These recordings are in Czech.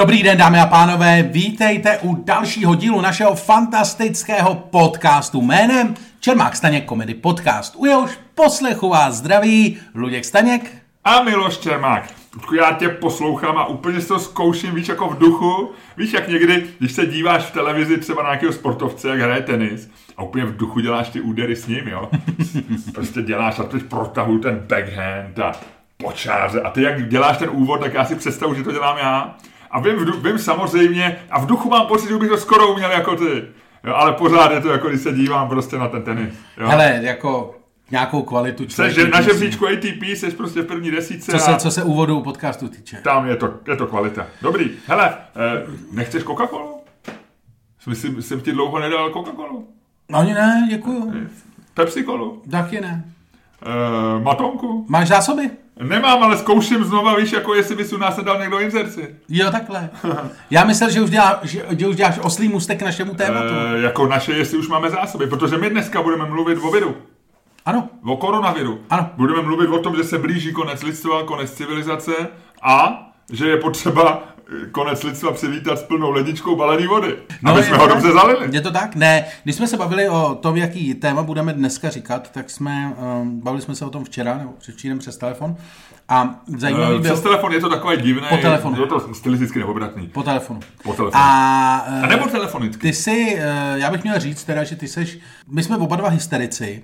Dobrý den, dámy a pánové, vítejte u dalšího dílu našeho fantastického podcastu jménem Čermák Staněk Komedy Podcast. U jehož poslechu vás zdraví Luděk Staněk A Miloš Čermák. Ludku, já tě poslouchám a úplně si to zkouším, víš, jako v duchu. Víš, jak někdy, když se díváš v televizi třeba na nějakého sportovce, jak hraje tenis, a úplně v duchu děláš ty údery s ním, jo. prostě děláš a teď protahuju ten backhand a počáře. A ty jak děláš ten úvod, tak já si představu, že to dělám já. A vím, v vím samozřejmě, a v duchu mám pocit, že bych to skoro uměl jako ty. Jo, ale pořád je to jako když se dívám prostě na ten tenis. Jo. Hele, jako nějakou kvalitu Seš člověk že na žebříčku ATP, jsi prostě v první desíce co se, a co se úvodu podcastu týče. tam je to, je to kvalita. Dobrý, hele, eh, nechceš Coca-Colu? Myslím, jsem ti dlouho nedal Coca-Colu. Ani ne, děkuju. Pepsi-Colu. Taky ne. Eh, matonku. Máš zásoby? Nemám, ale zkouším znova, víš, jako jestli bys u nás nedal někdo inzerci. Jo, takhle. Já myslel, že už, dělá, že, že už děláš oslý mustek k našemu tématu. Eh, jako naše, jestli už máme zásoby, protože my dneska budeme mluvit o viru. Ano, O koronaviru. Ano. Budeme mluvit o tom, že se blíží konec lidstva, konec civilizace a že je potřeba konec lidstva přivítat s plnou ledničkou balený vody. No, aby je jsme to ho tak. dobře zalili. Je to tak? Ne. Když jsme se bavili o tom, jaký téma budeme dneska říkat, tak jsme, um, bavili jsme se o tom včera, nebo předevčírem přes telefon. A zajímavý Eh, byl... Přes telefon je to takové divné. Po telefonu. Je to stylisticky neobratný. Po telefonu. Po telefonu. A, eh, A nebo telefonicky. ty si, eh, já bych měl říct teda, že ty seš, my jsme oba dva hysterici,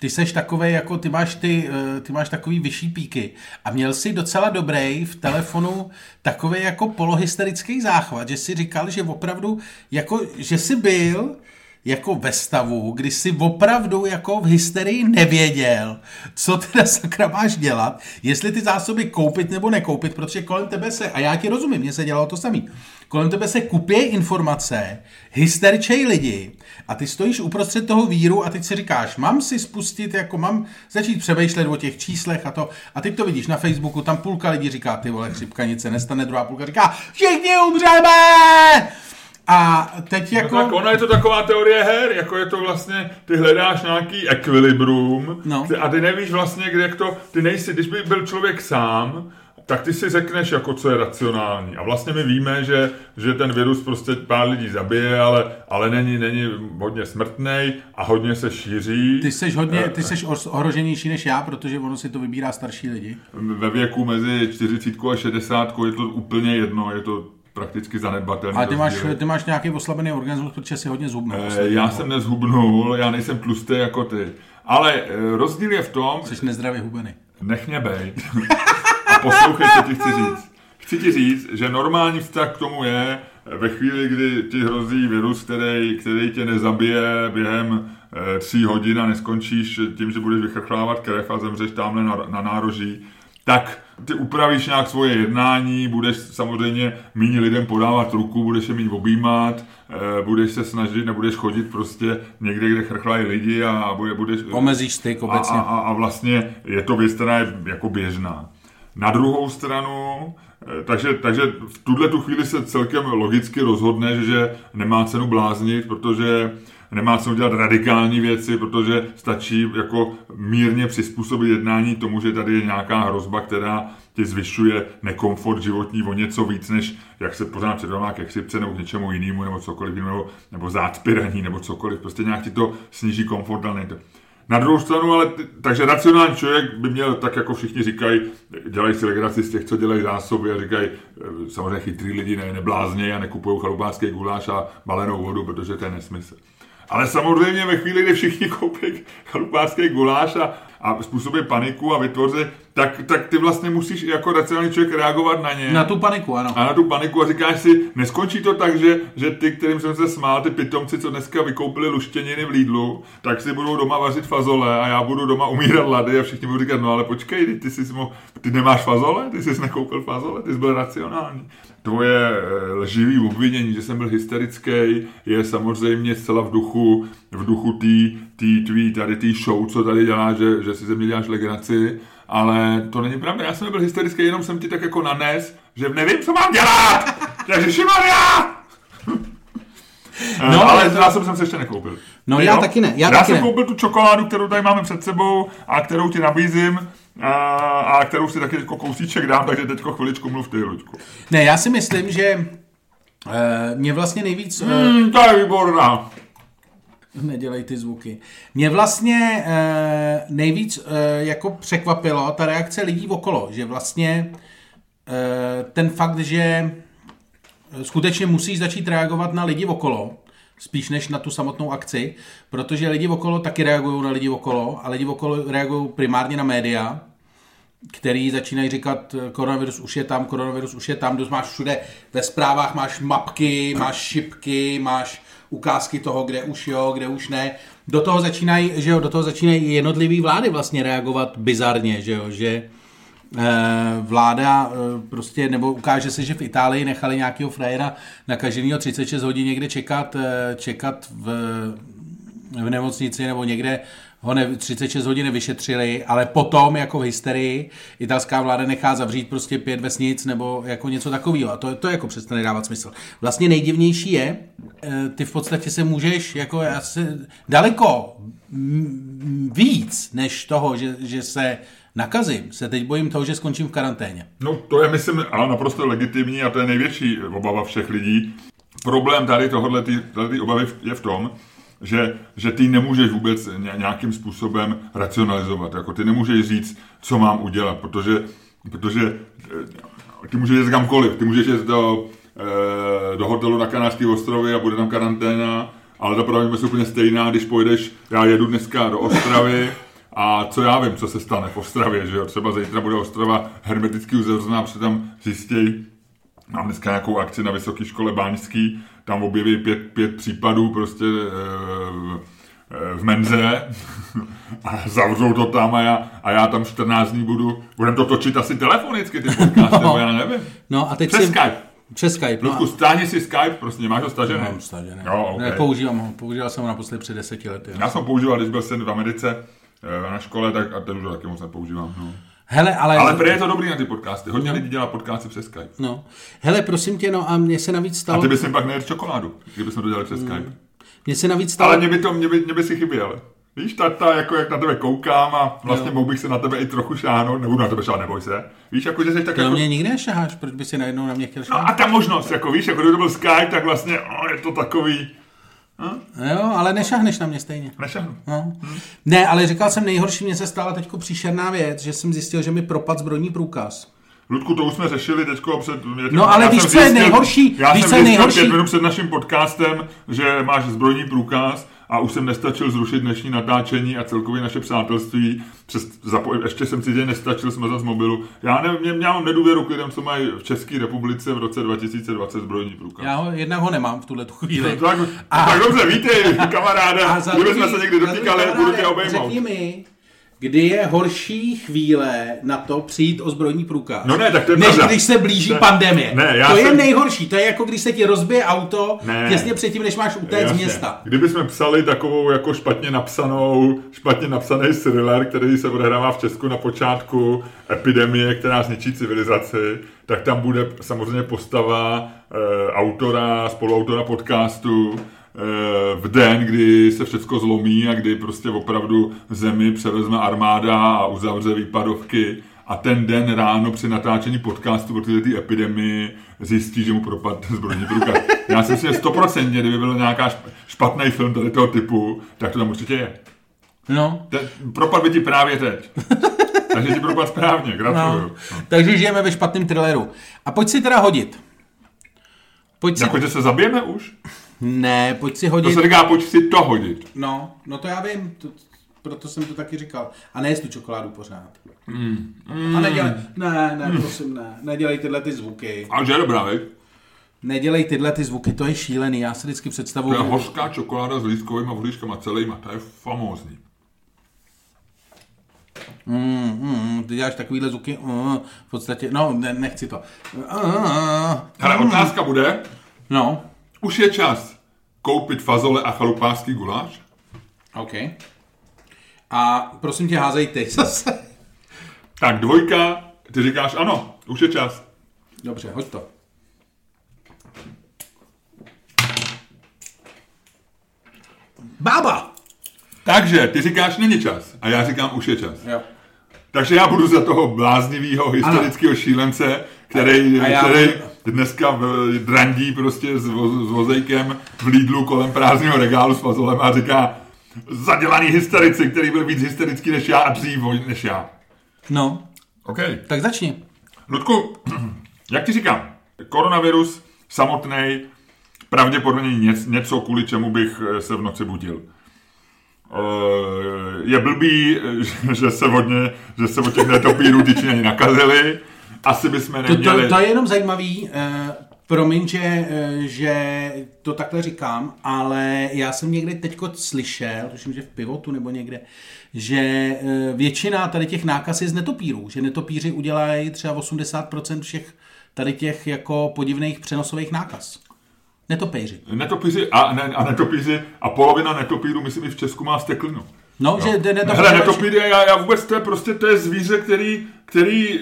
ty seš takový, jako ty máš, ty, eh, ty máš takový vyšší píky. A měl si docela dobrý v telefonu takový jako polohysterický záchvat, že si říkal, že opravdu, jako, že jsi byl jako ve stavu, kdy si opravdu jako v hysterii nevěděl, co teda sakra máš dělat, jestli ty zásoby koupit nebo nekoupit, protože kolem tebe se, a já ti rozumím, mně se dělalo to samý, kolem tebe se kupějí informace, hysteričej lidi a ty stojíš uprostřed toho víru a teď si říkáš, mám si spustit, jako mám začít přemýšlet o těch číslech a to, a teď to vidíš na Facebooku, tam půlka lidí říká, ty vole, chřipka, nic se nestane, druhá půlka říká, všichni umřeme! A teď jako... No tak ona je to taková teorie her, jako je to vlastně, ty hledáš nějaký ekvilibrum No. a ty nevíš vlastně, kde jak to, ty nejsi, když by byl člověk sám, tak ty si řekneš, jako co je racionální. A vlastně my víme, že, že ten virus prostě pár lidí zabije, ale, ale není, není hodně smrtný a hodně se šíří. Ty jsi hodně, ty jsi ohroženější než já, protože ono si to vybírá starší lidi. Ve věku mezi 40 a 60 je to úplně jedno, je to prakticky zanedbatelné. Ale ty máš, ty máš nějaký oslabený organismus, protože jsi hodně zhubnul. poslední Já dobou. jsem nezhubnul, já nejsem tlustý jako ty. Ale eh, rozdíl je v tom, Jsi nezdravě hubený. nech mě bejt. A poslouchej, co ti chci říct. Chci ti říct, že normální vztah k tomu je, eh, ve chvíli, kdy ti hrozí virus, který, který tě nezabije během eh, tří hodin a neskončíš tím, že budeš vychrchlávat krev a zemřeš tamhle na, na nároží, tak ty upravíš nějak svoje jednání, budeš samozřejmě méně lidem podávat ruku, budeš je méně objímat, eh, budeš se snažit, nebudeš chodit prostě někde, kde chrchlají lidi a bude, budeš... Omezíš styk obecně. a, a, a vlastně je to věc, která je jako běžná. Na druhou stranu, eh, takže, takže v tuhle tu chvíli se celkem logicky rozhodne, že nemá cenu bláznit, protože nemá cenu dělat radikální věci, protože stačí jako mírně přizpůsobit jednání tomu, že tady je nějaká hrozba, která ti zvyšuje nekomfort životní o něco víc, než jak se pořád předává ke chřipce nebo k něčemu jinému, nebo cokoliv jiného, nebo, nebo nebo cokoliv. Prostě nějak ti to sníží komfort, ale nejde. Na druhou stranu, ale takže racionální člověk by měl, tak jako všichni říkají, dělají si legraci z těch, co dělají zásoby a říkají, eh, samozřejmě chytrý lidi ne, nebláznějí a nekupují chalupářský guláš a balenou vodu, protože to je nesmysl. Ale samozřejmě ve chvíli, kdy všichni koupí chalupářský guláš a, a způsobí paniku a vytvoří, tak, tak ty vlastně musíš jako racionální člověk reagovat na ně Na tu paniku, ano. a na tu paniku a říkáš si, neskončí to tak, že, že ty, kterým jsem se smál, ty pitomci, co dneska vykoupili luštěniny v Lidlu, tak si budou doma vařit fazole a já budu doma umírat lady a všichni budou říkat, no ale počkej, ty, ty, jsi mo- ty nemáš fazole, ty jsi nekoupil fazole, ty jsi byl racionální. Tvoje eh, lživý obvinění, že jsem byl hysterický, je samozřejmě zcela v duchu, v duchu tý, tý tvý, tady tý show, co tady dělá, že, že si ze mě děláš legraci, ale to není pravda, já jsem nebyl hysterický, jenom jsem ti tak jako nanes, že nevím, co mám dělat! Ježišimarja! No, No, ale zásob jsem se ještě nekoupil. No, Ty já jo? taky ne, já já taky jsem ne. koupil tu čokoládu, kterou tady máme před sebou a kterou ti nabízím. A, a kterou si taky jako kousíček dám, takže teďko chviličku mluv ty, Luďku. Ne, já si myslím, že uh, mě vlastně nejvíc... Uh, Hmm, to je výborná. Nedělej ty zvuky. Mě vlastně e, nejvíc e, jako překvapilo ta reakce lidí okolo, že vlastně e, ten fakt, že skutečně musí začít reagovat na lidi okolo, spíš než na tu samotnou akci, protože lidi okolo taky reagují na lidi okolo a lidi okolo reagují primárně na média, který začínají říkat, koronavirus už je tam, koronavirus už je tam, dost máš všude ve zprávách, máš mapky, máš šipky, máš ukázky toho, kde už jo, kde už ne. Do toho začínají, že jo, do toho začínají jednotlivý vlády vlastně reagovat bizarně, že jo, že eh, vláda eh, prostě, nebo ukáže se, že v Itálii nechali nějakého frajera nakaženého 36 hodin někde čekat, eh, čekat v, v nemocnici nebo někde ho ne, 36 hodin nevyšetřili, ale potom jako v hysterii italská vláda nechá zavřít prostě pět vesnic nebo jako něco takového. A to, to jako přestane dávat smysl. Vlastně nejdivnější je, eh, ty v podstatě se můžeš jako se, daleko víc než toho, že, že se nakazím, se teď bojím toho, že skončím v karanténě. No to je, myslím, ale naprosto legitimní a to je největší obava všech lidí. Problém tady tohohle ty, ty obavy je v tom, že, že ty nemůžeš vůbec nějakým způsobem racionalizovat. Jako ty nemůžeš říct, co mám udělat, protože, protože eh, ty můžeš jít kamkoliv. Ty můžeš jít do, eh, do hotelu na Kanářské ostrovy a bude tam karanténa, ale ta pravda je úplně stejná, když pojedeš, já jedu dneska do Ostravy, a co já vím, co se stane v Ostravě, že jo? Třeba zítra bude Ostrava hermeticky uzavřená, protože tam zjistějí, mám dneska nějakou akci na Vysoké škole Báňský, tam objeví pět, pět případů prostě e, v menze a zavřou to tam a já, a já tam 14 dní budu, budem to točit asi telefonicky, ty podcasty, nebo já nevím. No a teď Přes si... Skype. Přes Skype. No. Ludku, stáhni si Skype, prostě, máš ho stažený? Mám stažený. Jo, okay. Nepoužívám ho, používal jsem ho naposledy před deseti lety. Já jsem používal, když byl syn v Americe na škole, tak a ten už taky moc nepoužívám. No. Hele, ale... Ale prý je to dobrý na ty podcasty. Hodně lidí dělá podcasty přes Skype. No. Hele, prosím tě, no a mně se navíc stalo... A ty bys mi pak nejedl čokoládu, kdybychom to dělali přes Skype. Mně se navíc stalo... Ale mě by, to, mě by, mě by si chyběl. Víš, ta, ta, jako jak na tebe koukám a vlastně mohl bych se na tebe i trochu šáhnout, nebudu na tebe šát, neboj se. Víš, jako, že jsi tak No jako... mě nikdy nešaháš, proč by si najednou na mě chtěl No šáhat? a ta možnost, jako víš, jako kdyby to byl Skype, tak vlastně o, je to takový... Jo, ale nešahneš na mě stejně. Nešahnu. No. Ne, ale říkal jsem nejhorší, mně se stala teď příšerná věc, že jsem zjistil, že mi propad zbrojní průkaz. Ludku, to už jsme řešili teďko před... No, ale víš, co je nejhorší? Já Víš, jsem co je zjistil nejhorší? pět minut před naším podcastem, že máš zbrojní průkaz a už jsem nestačil zrušit dnešní natáčení a celkově naše přátelství. Přes, zapo, ještě jsem si děj nestačil smazat z mobilu. Já, ne, mě, já mám nedůvěru k lidem, co mají v České republice v roce 2020 zbrojní průkaz. Já ho, jednak ho nemám v tuhle tu chvíli. Tak, a, tak dobře, vítej, kamaráde. Kdybychom se někdy dotýkali, budu tě obejmout. Řekni mi, kdy je horší chvíle na to přijít o zbrojní průkaz. No ne, tak to je Než pravda. když se blíží Ne, pandemie. ne, já to je jsem- nejhorší. To je jako když se ti rozbije auto Ne. těsně předtím, než máš utéct z Jasně. města. Kdybychom psali takovou jako špatně napsanou, špatně napsaný thriller, který se odehrává v Česku na počátku epidemie, která zničí civilizaci, tak tam bude samozřejmě postava e, autora, spoluautora podcastu, v den, kdy se všechno zlomí a kdy prostě opravdu zemi převezme armáda a uzavře výpadovky a ten den ráno při natáčení podcastu o této epidemii zjistí, že mu propad zbrojní průkaz. Já si myslím, že 100%, kdyby byl nějaká šp- špatný film tady toho typu, tak to tam určitě je. No. Ten propad by ti právě teď. Takže ti propad správně, gratuluju. No. Takže žijeme ve špatném thrilleru. A pojď si teda hodit. Pojď si... Jako, že se zabijeme už? Ne, pojď si To hodit. se říká, pojď si to hodit. No, no to já vím. To, proto jsem to taky říkal. A nejst tu čokoládu pořád. Mm. A nedělej, ne, ne, prosím, ne. Nedělej tyhle ty zvuky. A že je dobrá, veď? Nedělej tyhle ty zvuky, to je šílený. Já si vždycky To představuju. je hořká čokoláda s lístkovými vlíškama celýma, to je famózní. Mm, mm, ty děláš takovýhle zvuky, mm, v podstatě, no, ne, nechci to. Mm, Hele, otázka bude, no, už je čas koupit fazole a chalupářský guláš? OK. A prosím tě, házej ty zase. Tak dvojka, ty říkáš ano, už je čas. Dobře, hoď to. Bába! Takže ty říkáš není čas a já říkám už je čas. Jo. Takže já budu za toho bláznivého hysterického šílence, který, A já který budu- dneska v- drandí prostě s, vo, s vozejkem v Lidlu kolem prázdného regálu s fazolem a říká zadělaný hysterici, který byl víc hysterický než já a dřív než já. No, OK. tak začni. Ludku, jak ti říkám, koronavirus samotný pravděpodobně něco, něco, kvůli čemu bych eh, se v noci budil. Eh, Je blbý, eh, že- se od, ně, že se od těch netopírů ty Číňani nakazili. Asi bychom To, neměli... to, to je jenom zajímavý, uh, promiň, že, eh, že to takhle říkám, ale já jsem někde teďko slyšel, tuším, že v pivotu nebo někde, že eh, většina tady těch nákaz je z netopírů, že netopíři udělají třeba 80% všech tady těch jako podivných přenosových nákaz. Netopíři. Netopíři a, ne, a netopíři a polovina netopírů, myslím, i v Česku má steklinu. No, že jde netopíři. Hele, netopír, já, já vůbec, to je prostě, to je zvíře, který, který,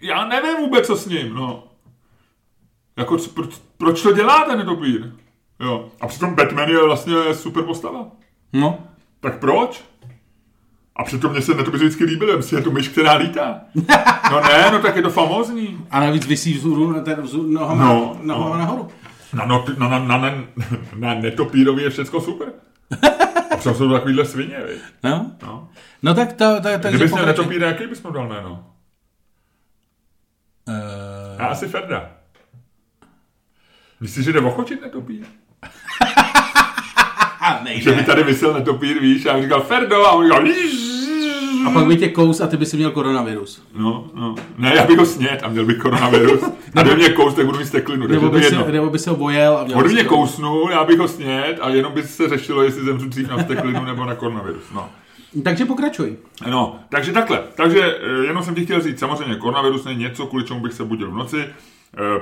já nevím vůbec, co s ním, no. Jako, co- proč, proč to dělá ten netopír? Jo. A přitom Batman je vlastně super postava. No, Tak proč? A přitom mě se netopíři vždycky líbily, myslím, je to myš, která lítá. No ne, no tak je to famózní. a navíc vysí vzhůru na ten vzhůru, nohama, No, nohama no. nahoru. Na, no, na, na, na, na, na netopírovi je všecko super. A přitom jsou to takovýhle svině, viď? No, No. no tak to, to, takže Kdybys měl netopíra, jaký bys mu dal jméno? Já asi Ferda. Myslíš, že jde ochočit netopír? a Že by nejde. tady vysel netopír, víš, a já bych říkal Ferdo, a on říkal A pak by tě kous a ty by si měl koronavirus. No, no. Ne, já bych ho snět a měl bych koronavirus. A kdyby mě kous, tak budu mít steklinu, Nebo by, jedno. si, nebo by se ho bojel a měl On by mě kousnul, já bych ho snět a jenom by se řešilo, jestli zemřu dřív na steklinu nebo na koronavirus. No. Takže pokračuj. No, takže takhle. Takže eh, jenom jsem ti chtěl říct, samozřejmě koronavirus není něco, kvůli čemu bych se budil v noci. Eh,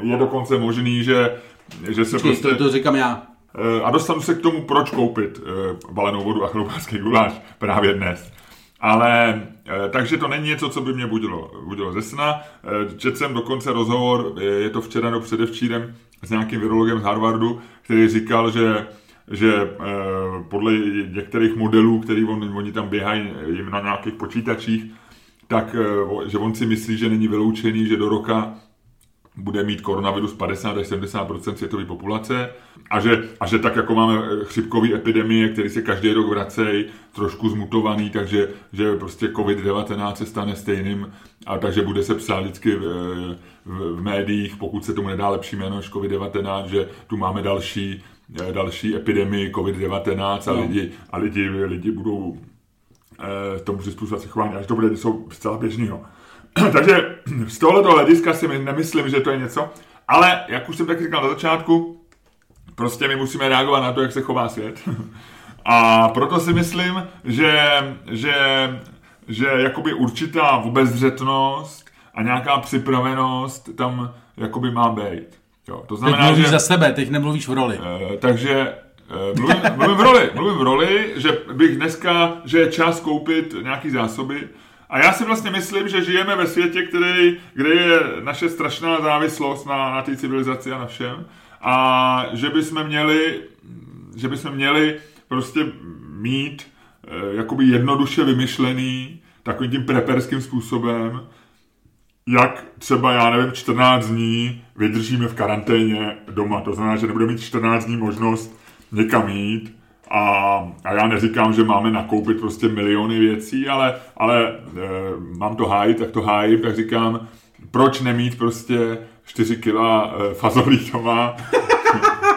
Je dokonce možný, že, že se Počkej, prostě... to, to říkám já. Eh, A dostanu se k tomu, proč koupit balenou vodu a chrupářský guláš právě dnes. Ale, takže to není něco, co by mě budilo, budilo ze sna. Četl jsem dokonce rozhovor, je to včera nebo předevčírem, s nějakým virologem z Harvardu, který říkal, že že eh, podle některých modelů, který on, oni tam běhají jim na nějakých počítačích, tak eh, že on si myslí, že není vyloučený, že do roka bude mít koronavirus 50 až 70% světové populace a že, a že tak jako máme chřipkové epidemie, které se každý rok vracejí, trošku zmutovaný, takže že prostě COVID-19 se stane stejným a takže bude se psát vždycky v, v, v médiích, pokud se tomu nedá lepší jméno než COVID-19, že tu máme další, eh, další epidemii COVID-19 a, No. lidi, a lidi, lidi budou eh, tomu přizpůsobovat se chování, až to bude něco zcela běžného. Takže z tohoto hlediska si my- nemyslím, že to je něco, ale jak už jsem tak říkal na začátku, prostě my musíme reagovat na to, jak se chová svět. A proto si myslím, že, že, že jakoby určitá obezřetnost a nějaká připravenost tam jakoby má být. Jo, to Teď znamená, mluvíš že... za sebe, teď nemluvíš v roli. Eh, takže eh, mluvím, mluvím v roli, mluvím v roli, že bych dneska, že je čas koupit nějaký zásoby. A já si vlastně myslím, že žijeme ve světě, který, kde je naše strašná závislost na, na té civilizaci a na všem. A že bychom měli, že bychom měli prostě mít eh, jakoby jednoduše vymyšlený takovým tím preperským způsobem, jak třeba, já nevím, 14 dní vydržíme v karanténě doma. To znamená, že nebudeme mít 14 dní možnost někam jít. A, a já neříkám, že máme nakoupit prostě miliony věcí, ale, ale e, mám to hájit, tak to hájím, tak říkám, proč nemít prostě 4 kila e, fazolí doma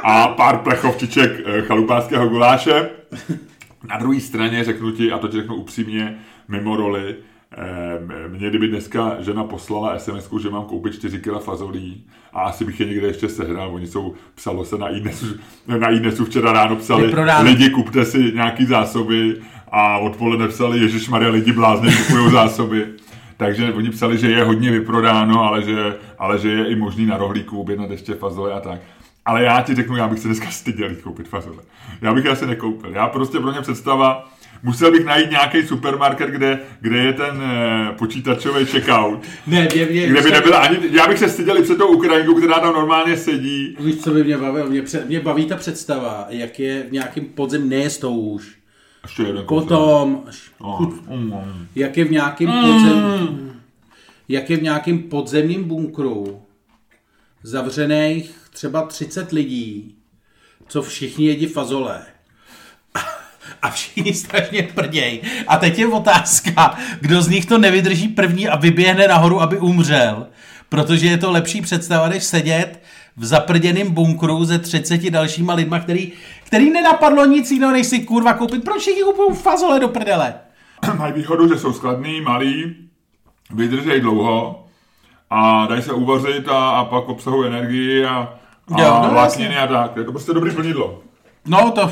a pár plechovčiček e, chalupářského guláše. Na druhé straně řeknu ti, a to ti řeknu upřímně, mimo roli, mě kdyby dneska žena poslala sms že mám koupit 4 kg fazolí a asi bych je někde ještě sehnal, oni jsou, psalo se na iDnesu, na iDnesu včera ráno psali, lidi kupte si nějaký zásoby a odpoledne psali, Ježíš Maria, lidi blázně kupují zásoby. Takže oni psali, že je hodně vyprodáno, ale že, ale že je i možný na rohlíku objednat ještě fazole a tak. Ale já ti řeknu, já bych se dneska styděl koupit fazole. Já bych je asi nekoupil. Já prostě pro ně představa, musel bych najít nějaký supermarket, kde, kde je ten eh, počítačový checkout. Ne, mě, mě, Kde by nebyla ani, já bych se styděl i před tou Ukrajinkou, která tam normálně sedí. Víš, co by mě bavilo? Mě, před, mě baví ta představa, jak je v nějakém podzem, ne s tou už, Ještě jeden. Potom, No, mm, mm. jak je v nějakém podzem, jak je v nějakém podzemním bunkru zavřených třeba 30 lidí, co všichni jedí fazole. A všichni strašně prděj. A teď je otázka, kdo z nich to nevydrží první a vyběhne nahoru, aby umřel. Protože je to lepší představa, než sedět v zaprděném bunkru se 30 dalšíma lidma, který, který nenapadlo nic jiného, než si kurva koupit. Proč všichni kupují fazole do prdele? Mají výhodu, že jsou skladný, malý, vydržejí dlouho a dají se uvařit a, a pak obsahují energii a, a Jo, no vlákniny a tak. Je to prostě dobrý plnidlo. No, to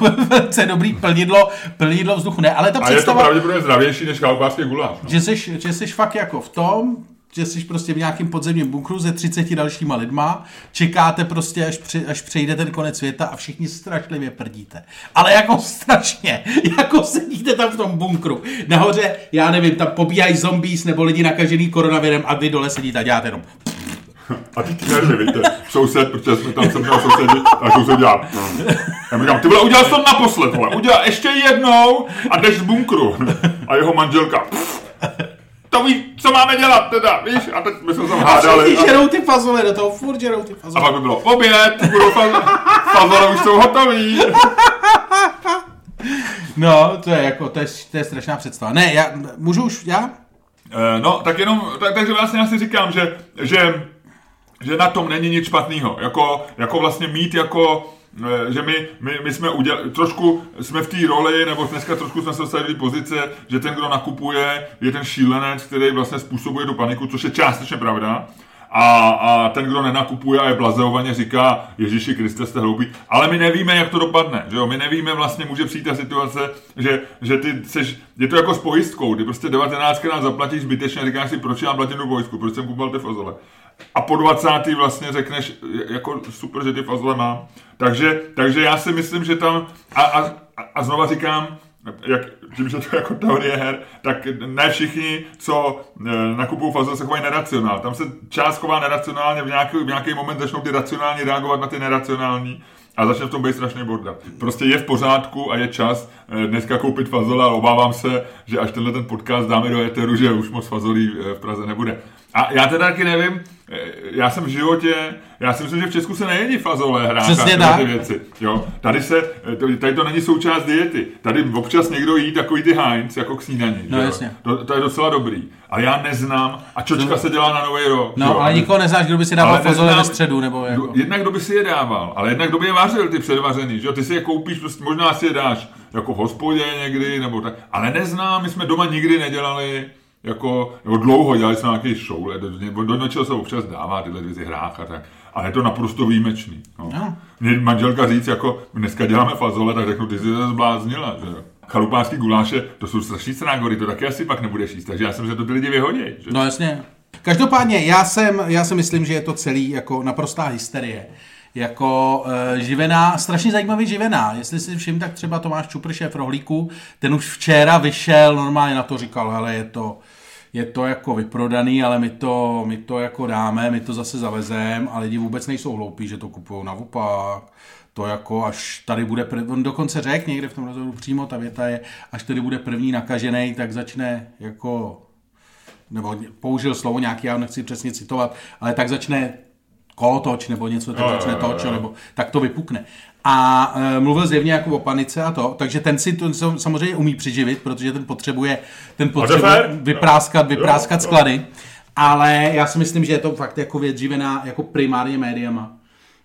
je dobrý plnidlo, plnidlo vzduchu. Ne, ale ta A je to představa, pravděpodobně zdravější než chalupářský guláš. No. že jsi, že jsi fakt jako v tom, že jsi prostě v nějakém podzemním bunkru se 30 dalšíma lidma, čekáte prostě, až, při, až přejde ten konec světa a všichni strašlivě prdíte. Ale jako strašně, jako sedíte tam v tom bunkru. Nahoře, já nevím, tam pobíhají zombies nebo lidi nakažený koronavirem a vy dole sedíte a děláte jenom. A ty ty nervy, víte, soused, protože jsme tam jsem měl sousedy, a soused dělá. Já mu říkám, ty vole, udělal jsi to naposled, vole, udělal ještě jednou a jdeš z bunkru. A jeho manželka, "Pff, to ví, co máme dělat teda, víš? A teď my jsme se tam A hádali. A, žerou ty fazole do toho, furt žerou ty a fazole. pak by bylo oběd, budou faz- fazole už jsou hotový. No, to je jako, to je, to je strašná představa. Ne, já, můžu už, já? Eh, No, tak jenom, tak, takže vlastně já si říkám, že, že, že na tom není nic špatného. Jako, jako vlastně mít jako, eh, že my, my, my jsme udělali, trošku jsme v té roli, nebo dneska trošku jsme se dostali do pozice, že ten, kdo nakupuje, je ten šílenec, který vlastně způsobuje tu paniku, což je částečně pravda. A, a ten, kdo nenakupuje a je blazeovaně říká, Ježíši Kriste, jste hloupí. Ale my nevíme, jak to dopadne. Že jo? My nevíme, vlastně může přijít ta situace, že, že ty seš, je to jako s pojistkou. Ty prostě 19 krát zaplatíš zbytečně a říkáš si, proč já platím tu pojistku, proč jsem kupoval ty fazole. A po 20. vlastně řekneš, jako super, že ty fazole mám. Takže, takže já si myslím, že tam, a, a, a znova říkám, jak, tím, že to jako teorie her, tak ne všichni, co e, nakupují fazole, se chovají neracionál. Tam se část chová neracionálně, v nějaký, v nějaký moment začnou ty racionální reagovat na ty neracionální a začne v tom být strašně borda. Prostě je v pořádku a je čas e, dneska koupit fazole, ale obávám se, že až tenhle ten podcast dáme do éteru, že už moc fazolí e, v Praze nebude. A já teda taky nevím, e, já jsem v životě, já si myslím, že v Česku se nejedí fazole, hráka, Přesně tak. ty věci. Jo, tady se, to- tady to není součást diety. Tady občas někdo jí takový ty Heinz jako k snídani. No, jo. jasně. To, to, je docela dobrý. Ale já neznám, a čočka se dělá na nový rok. No, jo. ale nikoho neznáš, kdo by si dával Ale fazole neznám- ve středu, nebo jako... Kdo- Jednak kdo by si je dával, ale jednak kdo by je vařil, ty předvařený, že jo? Ty si je koupíš, prostě možná si je dáš jako v hospodě někdy, nebo tak. Ale neznám, my jsme doma nikdy nedělali jako, nebo dlouho dělali jsme nějaký show, nebo do něčeho se občas dává tyhle věci hrách a tak. Ale je to naprosto výjimečný. No. No. Mě manželka říct, jako dneska děláme fazole, tak řeknu, ty jsi se zbláznila, že. Chalupářský guláše, to jsou strašný srágory, to taky asi pak nebudeš jíst, takže já jsem, že to ty lidi vyhodí. Že? No jasně. Každopádně, já, jsem, já si myslím, že je to celý jako naprostá hysterie. Jako e, živená, strašně zajímavý živená. Jestli si všim, tak třeba Tomáš Čupr, šéf rohlíku, ten už včera vyšel, normálně na to říkal, hele, je to, je to jako vyprodaný, ale my to, my to jako dáme, my to zase zavezem a lidi vůbec nejsou hloupí, že to kupují na vupak. To jako až tady bude, prv... on dokonce řekl někde v tom rozhovoru přímo, ta věta je, až tady bude první nakažený, tak začne jako nebo použil slovo nějaký, já ho nechci přesně citovat, ale tak začne kolotoč nebo něco, tak začne toč, nebo tak to vypukne. A e, mluvil zjevně jako o panice a to, takže ten si to sam- samozřejmě umí přiživit, protože ten potřebuje, ten potřebuje vypráskat, vypráskat jo. sklady, ale já si myslím, že je to fakt jako věc živená jako primárně médiama,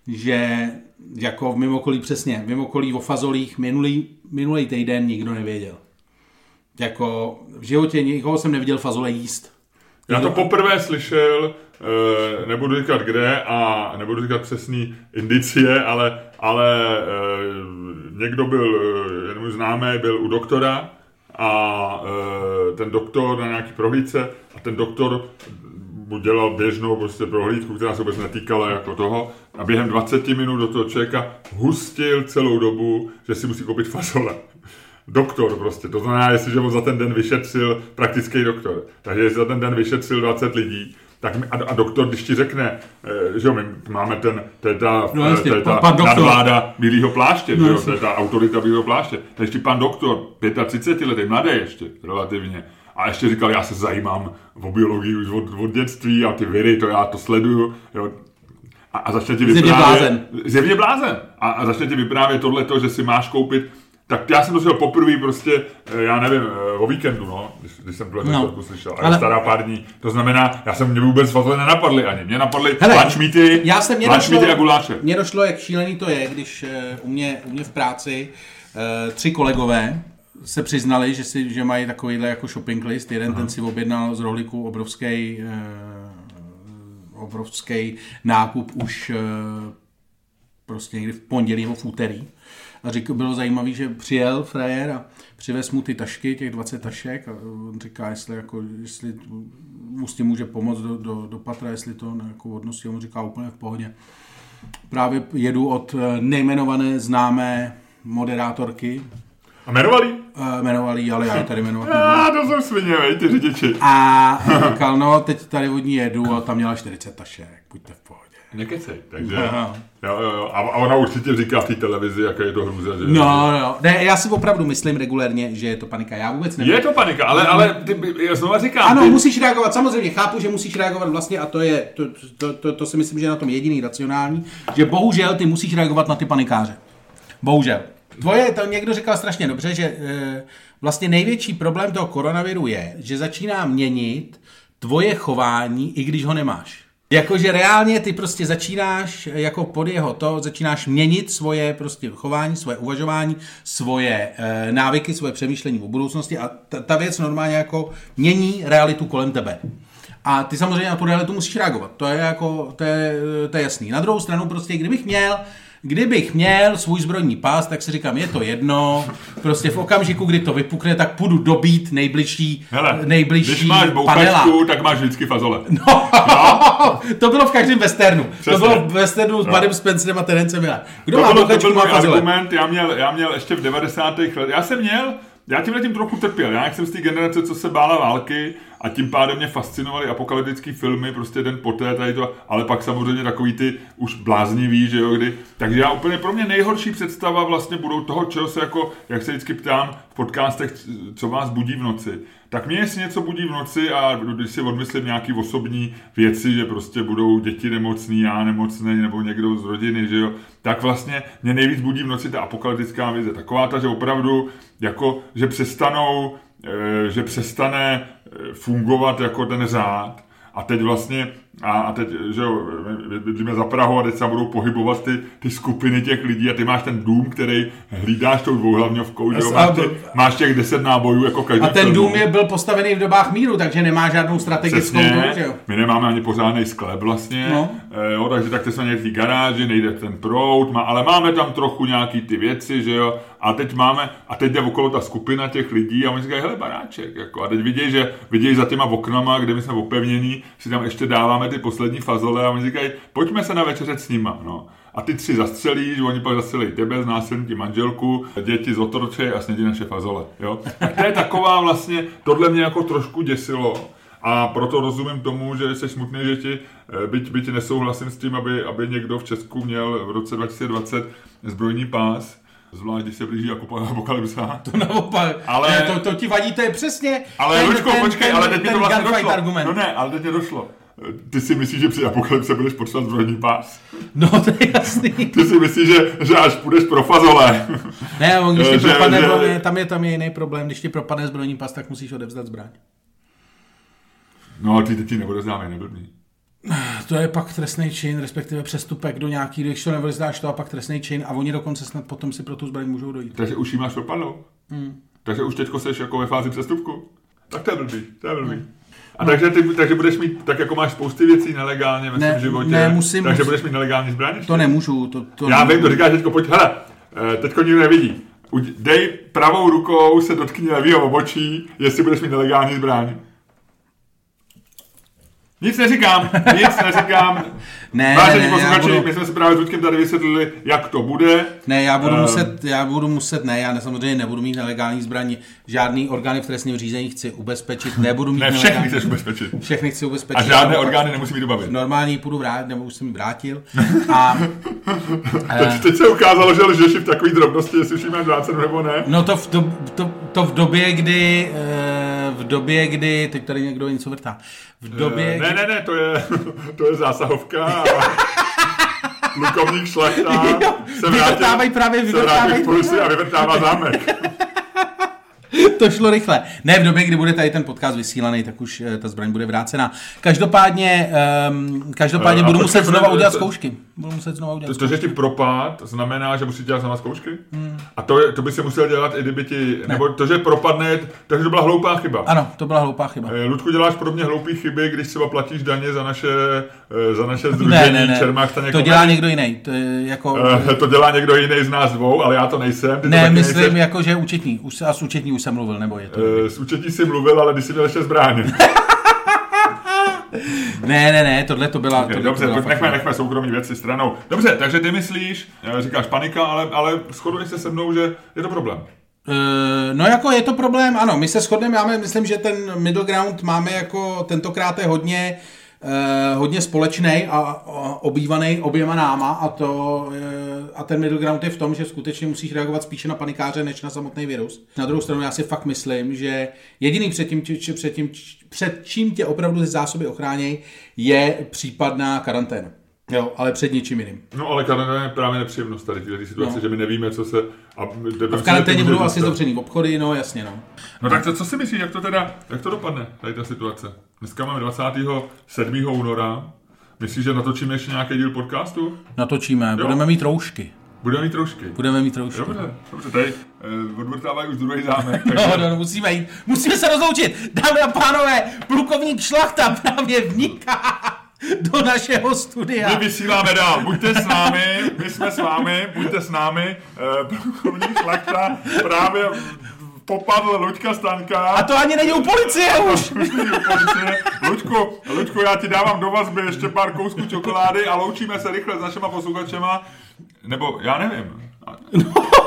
že jako v mimokolí přesně, v mimokolí o fazolích minulý, minulý týden nikdo nevěděl. Jako v životě nikoho jsem neviděl fazole jíst. Já to poprvé slyšel, eh, nebudu říkat kde a nebudu říkat přesný indicie, ale, ale eh, někdo byl, eh, jeden můj známý byl u doktora a ten doktor na nějaký prohlídce a ten doktor mu dělal běžnou prostě prohlídku, která se vůbec netýkala jako toho a během 20 minut do toho člověka hustil celou dobu, že si musí koupit fasole. Doktor prostě, to znamená, jestliže on za ten den vyšetřil praktický doktor, takže jestli za ten den vyšetřil 20 lidí, tak my, a, a doktor, když ti řekne, eh, že jo, my máme ten, to je ta, No jasně, to je ta pan doktor. nadvláda bílého pláště, No že jo, to je ta autorita bílého pláště. Tak ještě pan doktor, 35 letý, mladý ještě, relativně, a ještě říkal, já se zajímám o biologii už od, od dětství a ty viry, to já to sleduju, jo. A, a začne ti Zjevně vyprávět... blázen. Zjevně blázen. A, a začne ti vyprávět tohleto, že si máš koupit tak já jsem to slyšel poprvé prostě, eh, já nevím, eh, o víkendu, no, když, když jsem tuhle No. slyšel, ale Ale- stará pár dní. To znamená, já jsem mě vůbec fazole nenapadly ani. Mě napadly lunchmeety, Já jsem mě lunchmeety došlo, a guláše. Mně došlo, jak šílený to je, když eh, u mě, u mě v práci tři kolegové se přiznali, že, si, že mají takovýhle jako shopping list. Jeden ten si objednal z rohlíku obrovský, obrovský nákup už prostě někdy v pondělí nebo v úterý. A řík, bylo zajímavé, že přijel frajer a přivez mu ty tašky, těch 20 tašek a on říká, jestli, jako, jestli mu s tím může pomoct do, do, do patra, jestli to ne, jako odnosí. A on říká úplně v pohodě. Právě jedu od eh, nejmenované známé moderátorky, A jmenovali? eh, jmenovali ale já ji tady jmenovat nebudu. A to jsou svině, vej, ty řidiči. A říkal, no teď tady od ní jedu a tam měla 40 tašek, buďte v pohodě. Nekecej, takže... Aha. Jo, jo, jo. A, a ona určitě říká v té televizi, jaké je to hrůza, že... No, no, ne, já si opravdu myslím regulérně, že je to panika. Já vůbec nevím. Je to panika, ale, ale ty, já znova říkám, Ano, ty, musíš reagovat, samozřejmě chápu, že musíš reagovat vlastně a to je, to, to, to, to si myslím, že je na tom jediný racionální, že bohužel ty musíš reagovat na ty panikáře. Bohužel. Tvoje, to někdo říkal strašně dobře, že e, vlastně největší problém toho koronaviru je, že začíná měnit tvoje chování, i když ho nemáš. Jakože reálně ty prostě začínáš jako pod jeho to, začínáš měnit svoje prostě chování, svoje uvažování, svoje e, návyky, svoje přemýšlení o budoucnosti a ta, ta věc normálně jako mění realitu kolem tebe. A ty samozřejmě na tu realitu musíš reagovat. To je jako, to je, to je jasný. Na druhou stranu prostě, kdybych měl, kdybych měl svůj zbrojní pás, tak si říkám, je to jedno, prostě v okamžiku, kdy to vypukne, tak půjdu dobít nejbližší, Hele, nejbližší když máš panela. tak máš vždycky fazole. No, to bylo v každém westernu. Přesně. To bylo v westernu s No. Spencerem a Terencem Miller. Kdo to, má bylo, to byl má můj fazole. argument, já měl, já měl ještě v 90. letech, já jsem měl, já tímhle tím trochu trpěl, já jsem z té generace, co se bála války a tím pádem mě fascinovaly apokalyptické filmy, prostě den poté tady to, ale pak samozřejmě takový ty už bláznivý, že jo, kdy, takže já úplně pro mě nejhorší představa vlastně budou toho, čeho se jako, jak se vždycky ptám v podcastech, co vás budí v noci, tak mě jestli něco budí v noci a když si odmyslím nějaký osobní věci, že prostě budou děti nemocný, já nemocný, nebo někdo z rodiny, že jo, tak vlastně mě nejvíc budí v noci ta apokalyptická vize. Taková ta, že opravdu, jako, že přestanou, eh, že přestane fungovat jako ten řád. A teď vlastně, a, a teď, že jo, bydlíme za Prahu a teď se budou pohybovat ty, ty skupiny těch lidí a ty máš ten dům, který hlídáš tou dvouhlavňovkou, že jo, máš, tě, máš těch deset nábojů jako každý A ten film. dům je byl postavený v dobách míru, takže nemá žádnou strategickou Přesně, dům, že jo? my nemáme ani pořádný sklep vlastně, No. e, jo, takže tak jsme té garáži, nejde ten prout, má, ale máme tam trochu nějaký ty věci, že jo, a teď máme, a teď jde okolo ta skupina těch lidí a oni říkají, hele baráček, jako, a teď vidějí, že vidějí za těma oknama, kde my jsme opevnění, si tam ještě dáváme ty poslední fazole a oni říkají, pojďme se na večeřet s nima, no. A ty tři zastřelíš, oni pak zastřelí tebe, znásilní ti manželku, děti zotročej a snědí naše fazole. Jo? Tak to je taková vlastně, tohle mě jako trošku děsilo. A proto rozumím tomu, že jsi smutný, že ti, eh, byť, byť nesouhlasím s tím, aby, aby někdo v Česku měl v roce 2020 zbrojní pás, zvlášť když se blíží jako apokalypsa. To naopak. Ale- Ne, to, to ti vadí, to je přesně Ale ten, Lučko, ten, počkej, ten, ale teď mi ten to vlastně došlo. argument. No ne, ale teď mě došlo. Ty si myslíš, že při apokalypse budeš potřebovat zbrojní pás? No, to je jasný. Ty si myslíš, že, že až půjdeš pro fazole. Ne, on, když ti Že- propadne, že- tam je tam je jiný problém, když ti propadne zbrojní pas, tak musíš odevzdat zbraň. No, ty teď ti neodezdáme, neblbý. To je pak trestný čin, respektive přestupek do nějaký, když to nevyzdáš to a pak trestný čin a oni dokonce snad potom si pro tu zbraň můžou dojít. Takže už jí máš propadnout. Hmm. Takže už teďko seš jako ve fázi přestupku. Tak to je blbý, to je blbý. A takže, ty, takže budeš mít, tak jako máš spousty věcí nelegálně ve Ne, svém životě, ne, musím- takže musím- budeš mít nelegální zbraň ještě? To nemůžu. To, to Já vím, to říkáš teďko, pojď, hele, eh, teďko nikdo nevidí. Dej pravou rukou se dotkni levýho obočí, jestli budeš mít nelegální zbraň. Nic neříkám, nic neříkám. Ne, Vážení ne, posluchači, budu- my jsme si právě s Ludkem tady vysvětlili, jak to bude. Ne, já budu Ehm. muset, já budu muset, ne, já ne, samozřejmě nebudu mít nelegální zbraně, žádný orgány v trestním řízení chci ubezpečit, nebudu mít Ne, všechny nelegální- chceš ubezpečit. všechny chci ubezpečit. A žádné Já- orgány nemusí být dobavit. Normální půjdu vrát, nebo už jsem ji vrátil. A, Teď, teď se ukázalo, že lžeš v takový drobnosti, jestli už máš vrácenu nebo ne. no to v, to, to, to v době, kdy, v době, kdy, teď tady někdo něco vrtá, v době, Eh, Ne, ne, ne, to je, to je zásahovka. A plukovník šlachta se vyvrtávají vrátil, právě, se vyvrtávají vrátil k polisi a vyvrtává zámek. to šlo rychle. Ne, v době, kdy bude tady ten podcast vysílaný, tak už eh, ta zbraň bude vrácena. Každopádně, um, každopádně Eh, a budu muset znova udělat zkoušky. Budu muset znova udělat To, to, že ti propad, znamená, že musíš dělat sama zkoušky? A to, je, to by si musel dělat, i kdyby ti, nebo to, že propadne, takže to byla hloupá chyba. Ano, to byla hloupá chyba. Eh, Ludku, děláš podobně hloupý chyby, když třeba platíš daně za naše, eh, za naše združení Ne, ne, ne. Čermák Staněk To dělá někdo jiný. To je jako... Eh, To dělá někdo jiný z nás dvou, ale já to nejsem. Ty to Ne, taky myslím nejseš. jako, že účetní. Už, a s účetní už jsem mluvil, nebo je to? Eh, S účetí si mluvil, ale když jsi měl ještě zbraň. Ne, ne, ne, tohle to byla... Tohle Dobře, to byla nechme, nechme soukromí věci stranou. Dobře, takže ty myslíš, eh, říkáš panika, ale, ale shoduješ se se mnou, že je to problém. Eh, No jako je to problém, ano, my se shodneme, já myslím, že ten middle ground máme jako tentokrát je hodně, eh, hodně společný a, a obývaný oběma náma a, to, eh, a ten middle ground je v tom, že skutečně musíš reagovat spíše na panikáře, než na samotný virus. Na druhou stranu já si fakt myslím, že jediný před tím, či, před tím, před čím tě opravdu ty zásoby ochránějí, je případná karanténa. Jo, ale před ničím jiným. No ale karanténa je právě nepříjemnost tady tyhle situace, No. že my nevíme, co se... A, A v karanténě budou asi zavřený obchody, no jasně, no. No tak to, co si myslíš, jak to teda, jak to dopadne, tady ta situace? Dneska máme 27. února. Myslíš, že natočíme ještě nějaký díl podcastu? Natočíme, budeme mít roušky. Budeme mít trošky. Budeme mít roušky. Dobře, dobře, tady eh, odvrtávají už druhý zámek. No, takže- no, no, musíme jít. Musíme se rozloučit. Dámy a pánové, plukovník Šlachta právě vniká do našeho studia. My vysíláme dál, buďte s námi, my jsme s vámi, buďte s námi. Eh, Plukovník Šlachta právě popadl Luďka Stanka. A to ani není u policie už. Už není u policie. Luďku, Luďku, já ti dávám do vazby ještě pár kousků čokolády a loučíme se rychle s našima posluchačema. Nebo já nevím.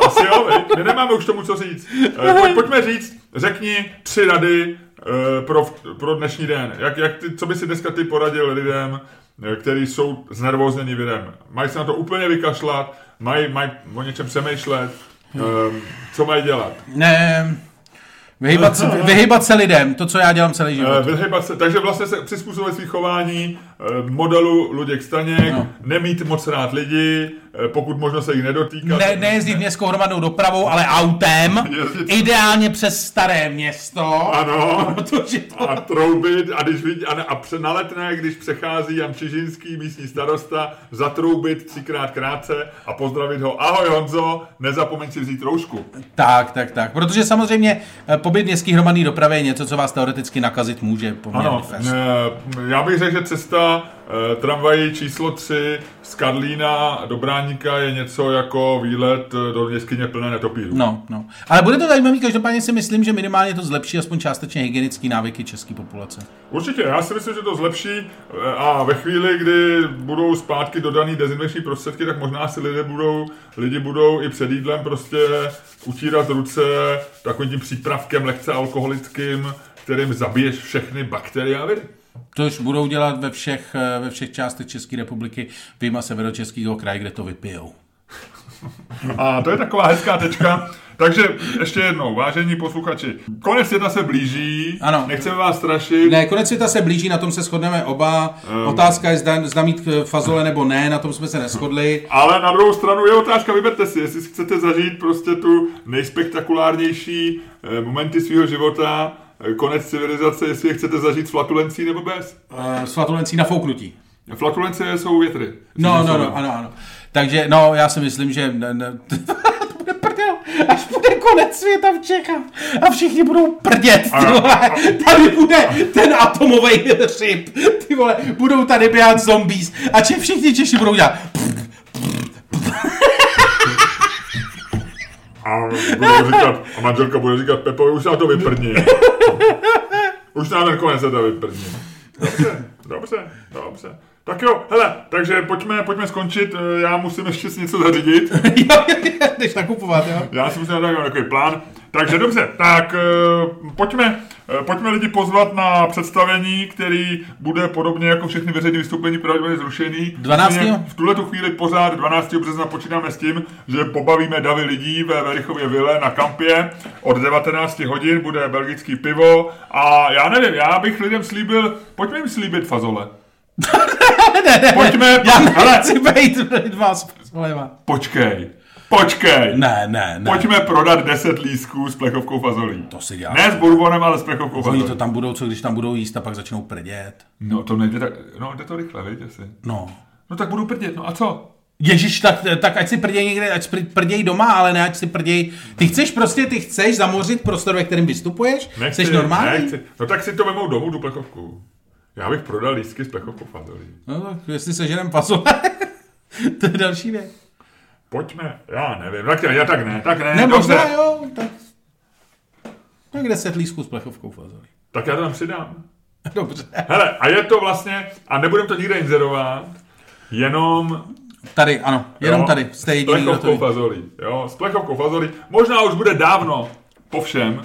Asi jo, my nemáme už tomu co říct. Eh, Pojď, pojďme říct, řekni tři rady eh, pro, pro dnešní den. Jak, jak ty, co by si dneska ty poradil lidem, eh, kteří jsou znervózněni virem? Mají se na to úplně vykašlat, mají, mají o něčem přemýšlet, co mají dělat? Ne, vyhybat se, vyhybat se lidem, to, co já dělám celý Eh, život. Vyhybat se, takže vlastně se přizpůsobit svý chování eh, modelu Luděk Staněk, No. nemít moc rád lidi, eh, pokud možno se jich nedotýkat. Ne, nejezdit městskou hromadnou dopravou, ale autem. Jezdit- Ideálně přes staré město. Ano. Protože to... A troubit, a když vidí, a, a pře, na letné, když přechází Jan Čižinský, místní starosta, zatroubit třikrát krátce a pozdravit ho. Ahoj Honzo, nezapomeň si vzít roušku. Tak, tak, tak. Protože samozřejmě eh, pobyt městský hromadný dopravy je něco, co vás teoreticky nakazit může Ano, fest. eh, já bych řekl, že cesta eh, tramvají číslo 3 z Karlína do Bráníka je něco jako výlet eh, do jeskyně plné netopírů. No, no. Ale bude to zajímavý, každopádně si myslím, že minimálně to zlepší aspoň částečně hygienické návyky české populace. Určitě, já si myslím, že to zlepší eh, a ve chvíli, kdy budou zpátky dodaný dezinfekční prostředky, tak možná si lidé budou, lidi budou i před jídlem prostě utírat ruce takovým tím přípravkem lehce alkoholickým, kterým zabiješ všechny bakterie a viry. To už budou dělat ve všech, eh, ve všech částech České republiky, vyjma severočeského kraje, kde to vypijou. A to je taková hezká tečka. Takže ještě jednou, vážení posluchači, konec světa se blíží, Ano. nechceme vás strašit. Ne, konec světa se blíží, na tom se shodneme oba. Ehm. Otázka je, zda, zda mít eh, fazole nebo ne, na tom jsme se neschodli. Ale na druhou stranu je otázka, vyberte si, jestli chcete zažít prostě tu nejspektakulárnější eh, momenty svého života, konec civilizace, jestli je chcete zažít s flatulencí nebo bez. Uh, s flatulencí na fouknutí. Flatulence jsou větry. No, no, no, ano, ano. Takže, no, já si myslím, že ne, ne, to bude prdel, až bude konec světa v Čechách a všichni budou prdět, ty vole. Tady bude ten atomový hřib, ty vole, budou tady běhat zombies a če, všichni Češi budou dělat. A, budou říkat, a manželka bude říkat, Pepo, už na to vyprdni. Už nám ten konec světa vyprdni. Dobře. Dobře, dobře. Tak jo, hele, takže pojďme, pojďme skončit, já musím ještě si něco zařídit. Jdeš nakupovat, jo? Já si musím dát takový plán. Takže dobře, tak uh, pojďme, uh, pojďme lidi pozvat na představení, který bude podobně jako všechny veřejné vystoupení pravděpodobně zrušený. 12. V tuhle tu chvíli pořád 12. března počítáme s tím, že pobavíme davy lidí ve Verichově vile na kampě. Od 19 hodin bude belgický pivo a já nevím, já bych lidem slíbil, pojďme jim slíbit fazole. ne, ne, Pojďme, já nechci být vás. Počkej, počkej. Ne, ne, ne. Pojďme prodat 10 lísků s plechovkou fazolí. To si dělá. Ne s bourbonem, ale s plechovkou Oni fazolí. to tam budou, co když tam budou jíst a pak začnou prdět. No to nejde tak, no jde to rychle, víte si. No. No tak budu prdět, no a co? Ježíš, tak, tak ať si prděj někde, ať si prděj doma, ale ne ať si prděj. Ty chceš prostě, ty chceš zamořit prostor, ve kterém vystupuješ? Nechci, Jsi normální? Nechci. No tak si to vemou domů, tu plechovku. Já bych prodal lístky s plechovkou fazolí. No tak jestli seženem pasole, to je další věc. Pojďme, já nevím, tak, já tak ne, tak ne, Ne, možná jo, tak... Tak deset lísků s plechovkou fazolí. Tak já to tam přidám. Dobře. Hele, a je to vlastně, a nebudem to nikde inzerovat, jenom Tady, ano, jenom jo, tady. Jste s jediný, plechovkou fazolí. Jo, s plechovkou fazolí. Možná už bude dávno po všem,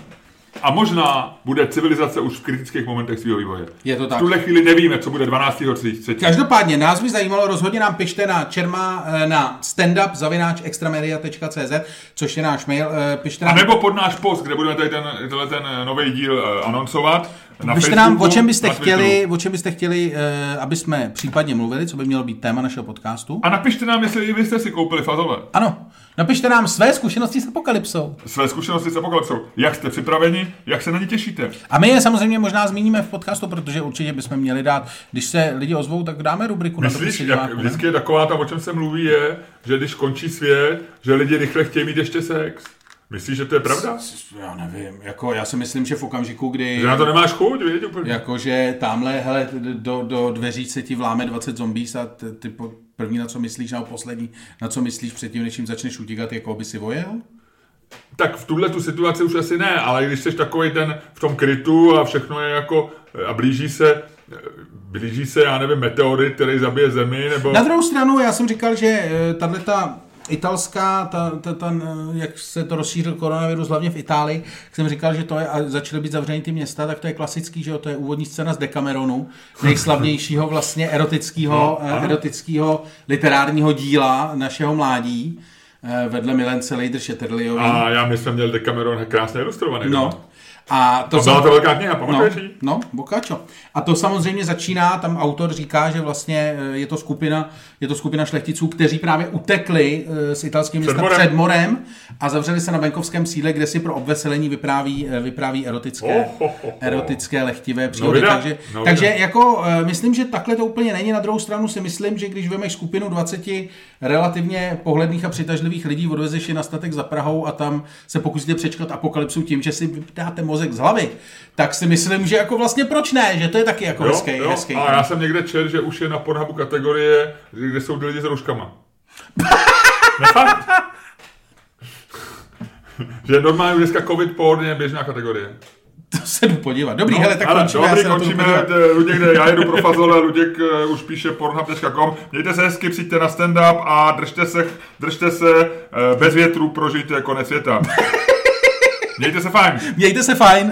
a možná bude civilizace už v kritických momentech svého vývoje. Je to tak. V tuhle chvíli nevíme, co bude 12. třetí. Každopádně nás by zajímalo, rozhodně nám pište na čerma, eh, na standup zavináč extramedia.cz, což je náš mail, eh, pište A nám, nebo pod náš post, kde budeme tady ten, tenhle ten nový díl anoncovat. Na pište nám, o čem byste chtěli, o čem byste chtěli, eh, aby jsme případně mluvili, co by mělo být téma našeho podcastu. A napište nám, jestli vy jste si koupili fazole. Ano, napište nám své zkušenosti s apokalypsou. Své zkušenosti s apokalypsou. Jak jste připraveni, jak se na ně těšíte. A my je samozřejmě možná zmíníme v podcastu, protože určitě bychom měli dát, když se lidi ozvou, tak dáme rubriku na Myslíš, dopisy jak vždycky je taková ta, o čem se mluví, je, že když končí svět, že lidi rychle chtějí mít ještě sex. Myslíš, že to je pravda? Já nevím, jako já si myslím, že v okamžiku, kdy... Že na to nemáš chuť, víš, úplně. Jakože tamhle, hele, do, do dveří se ti vláme 20 zombies a ty, ty po- první, na co myslíš, nebo poslední, na co myslíš předtím, než jim začneš utíkat, jako by si vojel? Tak v tuhle tu situaci už asi ne, ale když jsi takový ten v tom krytu a všechno je jako, a blíží se, blíží se, já nevím, meteorit, který zabije zemi, nebo... Na druhou stranu, já jsem říkal, že tahle ta italská, ta, ta, ta, jak se to rozšířil koronavirus, hlavně v Itálii, jak jsem říkal, že to je, a začaly být zavřený ty města, tak to je klasický, že jo, to je úvodní scéna z Decameronu, nejslavnějšího vlastně erotického, No, ano. erotického literárního díla našeho mládí, eh, vedle milence Lejder Shetterleyový. A já myslím, měl Decameron krásně ilustrovaný. No. A to, To byla to velká kniha, no, pamatuješ no, Boccaccio. A to samozřejmě začíná, tam autor říká, že vlastně eh, je to skupina, je to skupina šlechticů, kteří právě utekli eh, z italského města morem. před morem a zavřeli se na venkovském sídle, kde si pro obveselení vypráví, eh, vypráví erotické, Oh, ho, ho, ho. erotické lehtivé příhody. vida, takže, no takže jako myslím, že takhle to úplně není. Na druhou stranu si myslím, že když vemeš skupinu 20 relativně pohledných a přitažlivých lidí, odvezeš je na statek za Prahou a tam se pokusíte přečkat apokalypsu tím, že si dáte mozek z hlavy, tak si myslím, že jako vlastně proč ne, že to je taky jako Jo, hezký, jo. hezký. A já jsem někde četl, že už je na Pornhubu kategorie, kde jsou lidi s rouškama. Že normálně dneska covid porn je běžná kategorie. To se jdu podívat. Dobrý, no, hele, tak ale končíme. já dobrý, se jdu končíme. Luděk, jde, já jedu pro fazole, Luděk eh, už píše pornhub.com. Mějte se hezky, přijďte na stand-up a držte se, držte se eh, bez větru, prožijte konec světa. Mějte se fajn. Mějte se fajn.